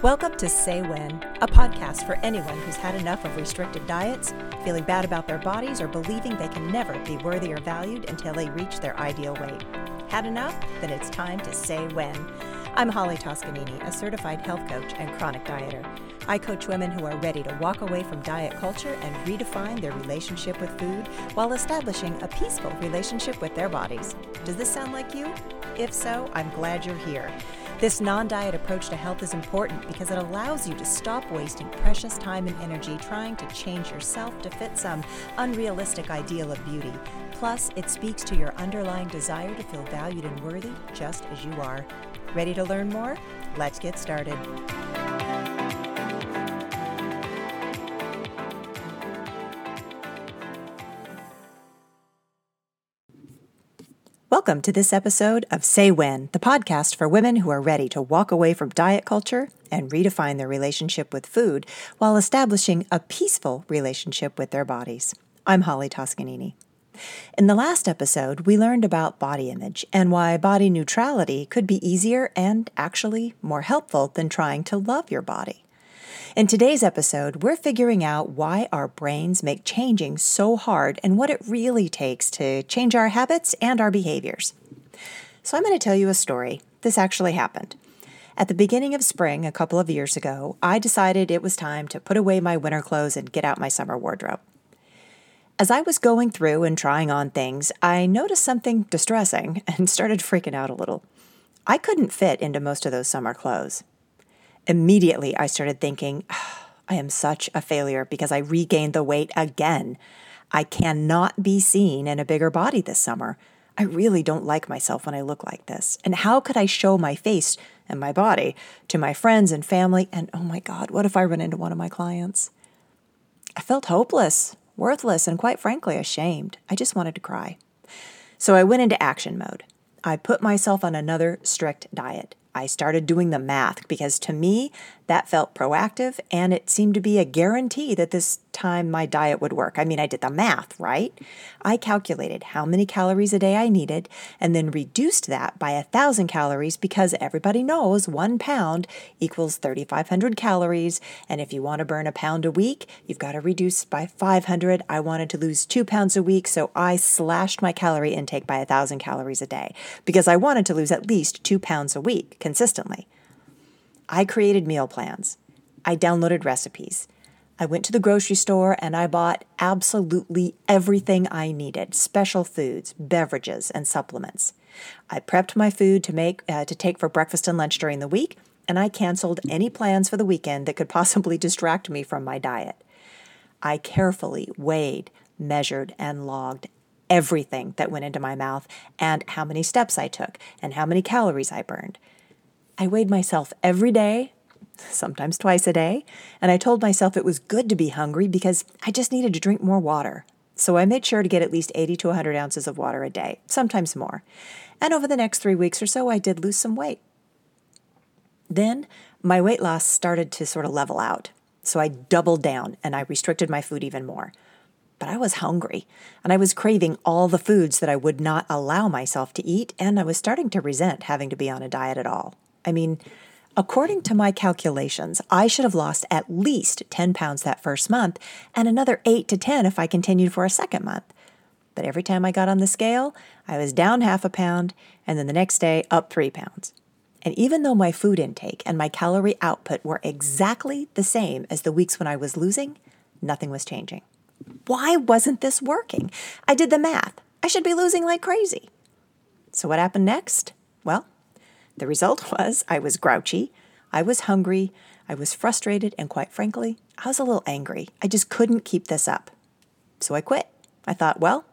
Welcome to Say When, a podcast for anyone who's had enough of restrictive diets, feeling bad about their bodies, or believing they can never be worthy or valued until they reach their ideal weight. Had enough? Then it's time to say when. I'm Holly Toscanini, a certified health coach and chronic dieter. I coach women who are ready to walk away from diet culture and redefine their relationship with food while establishing a peaceful relationship with their bodies. Does this sound like you? If so, I'm glad you're here. This non diet approach to health is important because it allows you to stop wasting precious time and energy trying to change yourself to fit some unrealistic ideal of beauty. Plus, it speaks to your underlying desire to feel valued and worthy just as you are. Ready to learn more? Let's get started. Welcome to this episode of Say When, the podcast for women who are ready to walk away from diet culture and redefine their relationship with food while establishing a peaceful relationship with their bodies. I'm Holly Toscanini. In the last episode, we learned about body image and why body neutrality could be easier and actually more helpful than trying to love your body. In today's episode, we're figuring out why our brains make changing so hard and what it really takes to change our habits and our behaviors. So, I'm going to tell you a story. This actually happened. At the beginning of spring, a couple of years ago, I decided it was time to put away my winter clothes and get out my summer wardrobe. As I was going through and trying on things, I noticed something distressing and started freaking out a little. I couldn't fit into most of those summer clothes. Immediately, I started thinking, I am such a failure because I regained the weight again. I cannot be seen in a bigger body this summer. I really don't like myself when I look like this. And how could I show my face and my body to my friends and family? And oh my God, what if I run into one of my clients? I felt hopeless, worthless, and quite frankly, ashamed. I just wanted to cry. So I went into action mode. I put myself on another strict diet. I started doing the math because to me, that felt proactive and it seemed to be a guarantee that this time my diet would work. I mean, I did the math, right? I calculated how many calories a day I needed and then reduced that by a thousand calories because everybody knows one pound equals 3,500 calories. And if you want to burn a pound a week, you've got to reduce by 500. I wanted to lose two pounds a week, so I slashed my calorie intake by a thousand calories a day because I wanted to lose at least two pounds a week consistently. I created meal plans. I downloaded recipes. I went to the grocery store and I bought absolutely everything I needed special foods, beverages, and supplements. I prepped my food to make uh, to take for breakfast and lunch during the week, and I canceled any plans for the weekend that could possibly distract me from my diet. I carefully weighed, measured, and logged everything that went into my mouth and how many steps I took and how many calories I burned. I weighed myself every day, sometimes twice a day, and I told myself it was good to be hungry because I just needed to drink more water. So I made sure to get at least 80 to 100 ounces of water a day, sometimes more. And over the next three weeks or so, I did lose some weight. Then my weight loss started to sort of level out. So I doubled down and I restricted my food even more. But I was hungry and I was craving all the foods that I would not allow myself to eat, and I was starting to resent having to be on a diet at all. I mean, according to my calculations, I should have lost at least 10 pounds that first month and another 8 to 10 if I continued for a second month. But every time I got on the scale, I was down half a pound and then the next day up 3 pounds. And even though my food intake and my calorie output were exactly the same as the weeks when I was losing, nothing was changing. Why wasn't this working? I did the math. I should be losing like crazy. So, what happened next? Well, the result was I was grouchy, I was hungry, I was frustrated, and quite frankly, I was a little angry. I just couldn't keep this up. So I quit. I thought, well,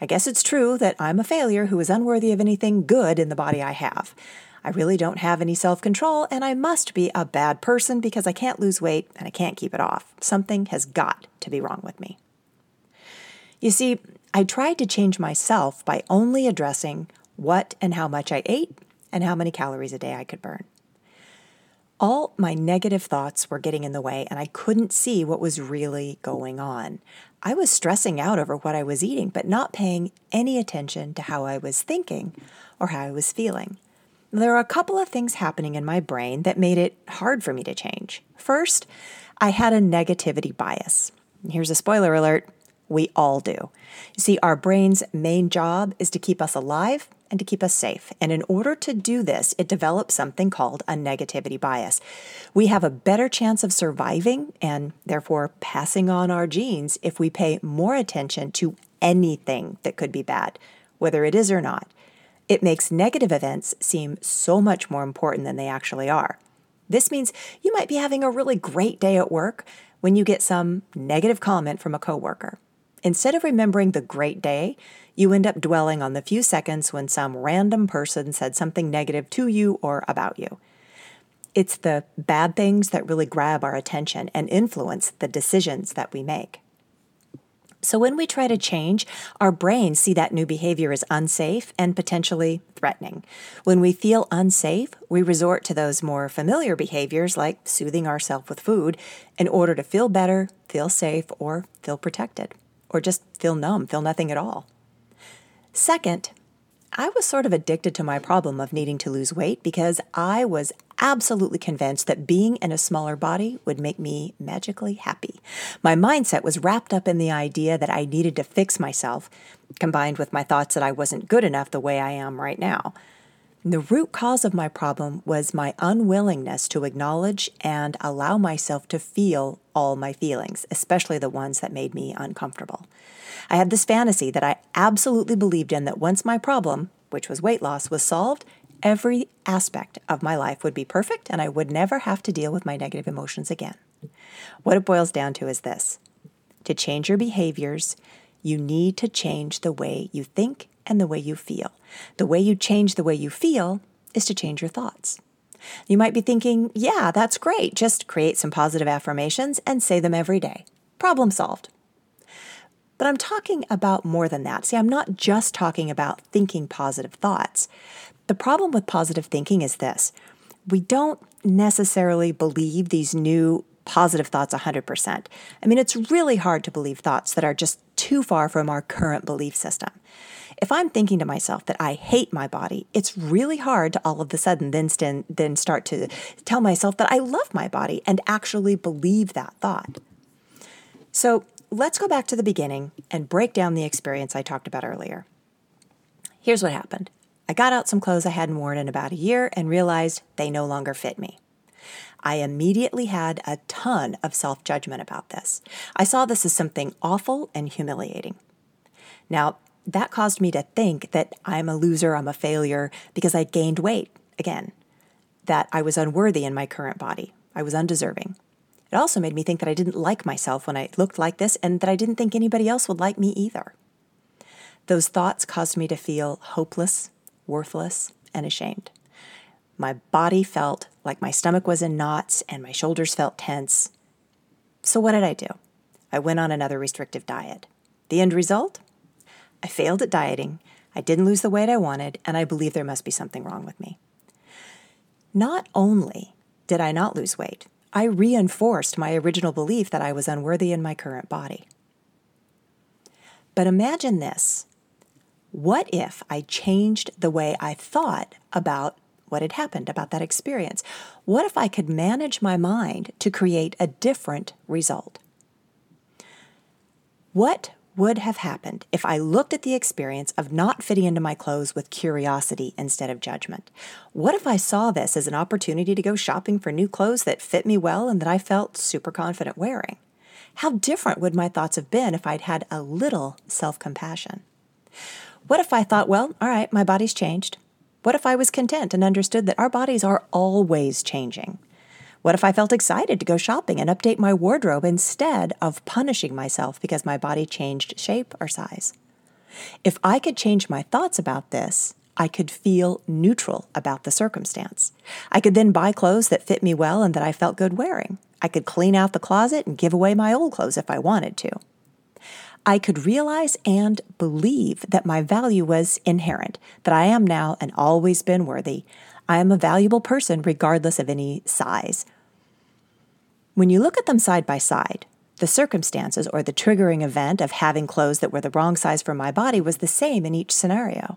I guess it's true that I'm a failure who is unworthy of anything good in the body I have. I really don't have any self control, and I must be a bad person because I can't lose weight and I can't keep it off. Something has got to be wrong with me. You see, I tried to change myself by only addressing what and how much I ate and how many calories a day I could burn. All my negative thoughts were getting in the way, and I couldn't see what was really going on. I was stressing out over what I was eating, but not paying any attention to how I was thinking or how I was feeling. there are a couple of things happening in my brain that made it hard for me to change. First, I had a negativity bias. Here's a spoiler alert we all do. You see, our brain's main job is to keep us alive and to keep us safe. And in order to do this, it develops something called a negativity bias. We have a better chance of surviving and therefore passing on our genes if we pay more attention to anything that could be bad, whether it is or not. It makes negative events seem so much more important than they actually are. This means you might be having a really great day at work when you get some negative comment from a coworker. Instead of remembering the great day, you end up dwelling on the few seconds when some random person said something negative to you or about you. It's the bad things that really grab our attention and influence the decisions that we make. So when we try to change, our brains see that new behavior as unsafe and potentially threatening. When we feel unsafe, we resort to those more familiar behaviors like soothing ourselves with food in order to feel better, feel safe, or feel protected, or just feel numb, feel nothing at all. Second, I was sort of addicted to my problem of needing to lose weight because I was absolutely convinced that being in a smaller body would make me magically happy. My mindset was wrapped up in the idea that I needed to fix myself, combined with my thoughts that I wasn't good enough the way I am right now. The root cause of my problem was my unwillingness to acknowledge and allow myself to feel all my feelings, especially the ones that made me uncomfortable. I had this fantasy that I absolutely believed in that once my problem, which was weight loss, was solved, every aspect of my life would be perfect and I would never have to deal with my negative emotions again. What it boils down to is this to change your behaviors, you need to change the way you think and the way you feel. The way you change the way you feel is to change your thoughts. You might be thinking, yeah, that's great. Just create some positive affirmations and say them every day. Problem solved. But I'm talking about more than that. See, I'm not just talking about thinking positive thoughts. The problem with positive thinking is this we don't necessarily believe these new positive thoughts 100%. I mean, it's really hard to believe thoughts that are just too far from our current belief system. If I'm thinking to myself that I hate my body, it's really hard to all of a sudden then, st- then start to tell myself that I love my body and actually believe that thought. So let's go back to the beginning and break down the experience I talked about earlier. Here's what happened I got out some clothes I hadn't worn in about a year and realized they no longer fit me. I immediately had a ton of self judgment about this. I saw this as something awful and humiliating. Now, that caused me to think that I'm a loser, I'm a failure, because I gained weight again, that I was unworthy in my current body, I was undeserving. It also made me think that I didn't like myself when I looked like this and that I didn't think anybody else would like me either. Those thoughts caused me to feel hopeless, worthless, and ashamed. My body felt like my stomach was in knots and my shoulders felt tense. So, what did I do? I went on another restrictive diet. The end result? I failed at dieting, I didn't lose the weight I wanted, and I believe there must be something wrong with me. Not only did I not lose weight, I reinforced my original belief that I was unworthy in my current body. But imagine this what if I changed the way I thought about what had happened, about that experience? What if I could manage my mind to create a different result? What would have happened if I looked at the experience of not fitting into my clothes with curiosity instead of judgment? What if I saw this as an opportunity to go shopping for new clothes that fit me well and that I felt super confident wearing? How different would my thoughts have been if I'd had a little self compassion? What if I thought, well, all right, my body's changed? What if I was content and understood that our bodies are always changing? What if I felt excited to go shopping and update my wardrobe instead of punishing myself because my body changed shape or size? If I could change my thoughts about this, I could feel neutral about the circumstance. I could then buy clothes that fit me well and that I felt good wearing. I could clean out the closet and give away my old clothes if I wanted to. I could realize and believe that my value was inherent, that I am now and always been worthy. I am a valuable person regardless of any size. When you look at them side by side, the circumstances or the triggering event of having clothes that were the wrong size for my body was the same in each scenario.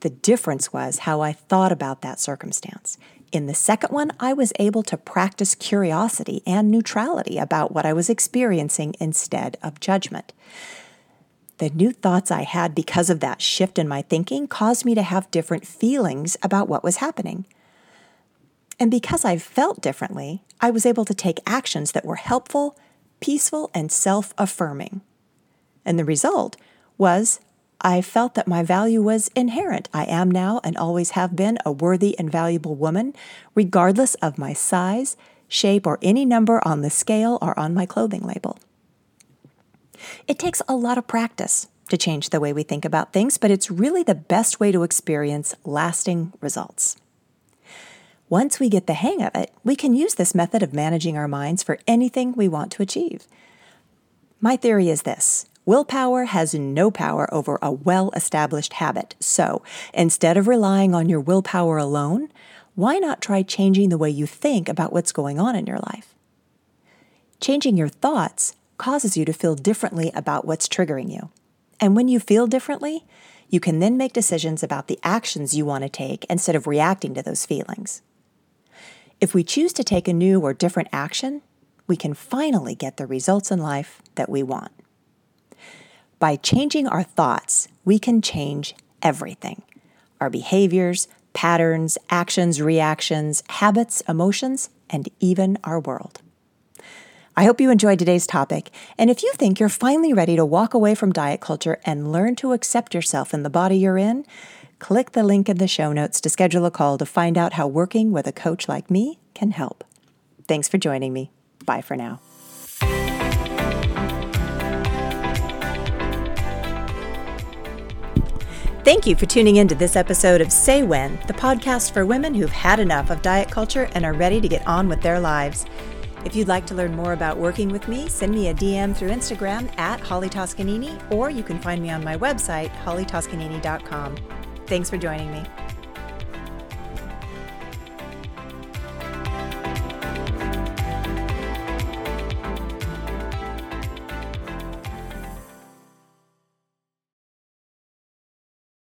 The difference was how I thought about that circumstance. In the second one, I was able to practice curiosity and neutrality about what I was experiencing instead of judgment. The new thoughts I had because of that shift in my thinking caused me to have different feelings about what was happening. And because I felt differently, I was able to take actions that were helpful, peaceful, and self affirming. And the result was I felt that my value was inherent. I am now and always have been a worthy and valuable woman, regardless of my size, shape, or any number on the scale or on my clothing label. It takes a lot of practice to change the way we think about things, but it's really the best way to experience lasting results. Once we get the hang of it, we can use this method of managing our minds for anything we want to achieve. My theory is this willpower has no power over a well established habit. So instead of relying on your willpower alone, why not try changing the way you think about what's going on in your life? Changing your thoughts causes you to feel differently about what's triggering you. And when you feel differently, you can then make decisions about the actions you want to take instead of reacting to those feelings. If we choose to take a new or different action, we can finally get the results in life that we want. By changing our thoughts, we can change everything our behaviors, patterns, actions, reactions, habits, emotions, and even our world. I hope you enjoyed today's topic, and if you think you're finally ready to walk away from diet culture and learn to accept yourself in the body you're in, click the link in the show notes to schedule a call to find out how working with a coach like me can help. Thanks for joining me. Bye for now. Thank you for tuning in to this episode of Say When, the podcast for women who've had enough of diet culture and are ready to get on with their lives. If you'd like to learn more about working with me, send me a DM through Instagram at Holly Toscanini, or you can find me on my website, hollytoscanini.com. Thanks for joining me.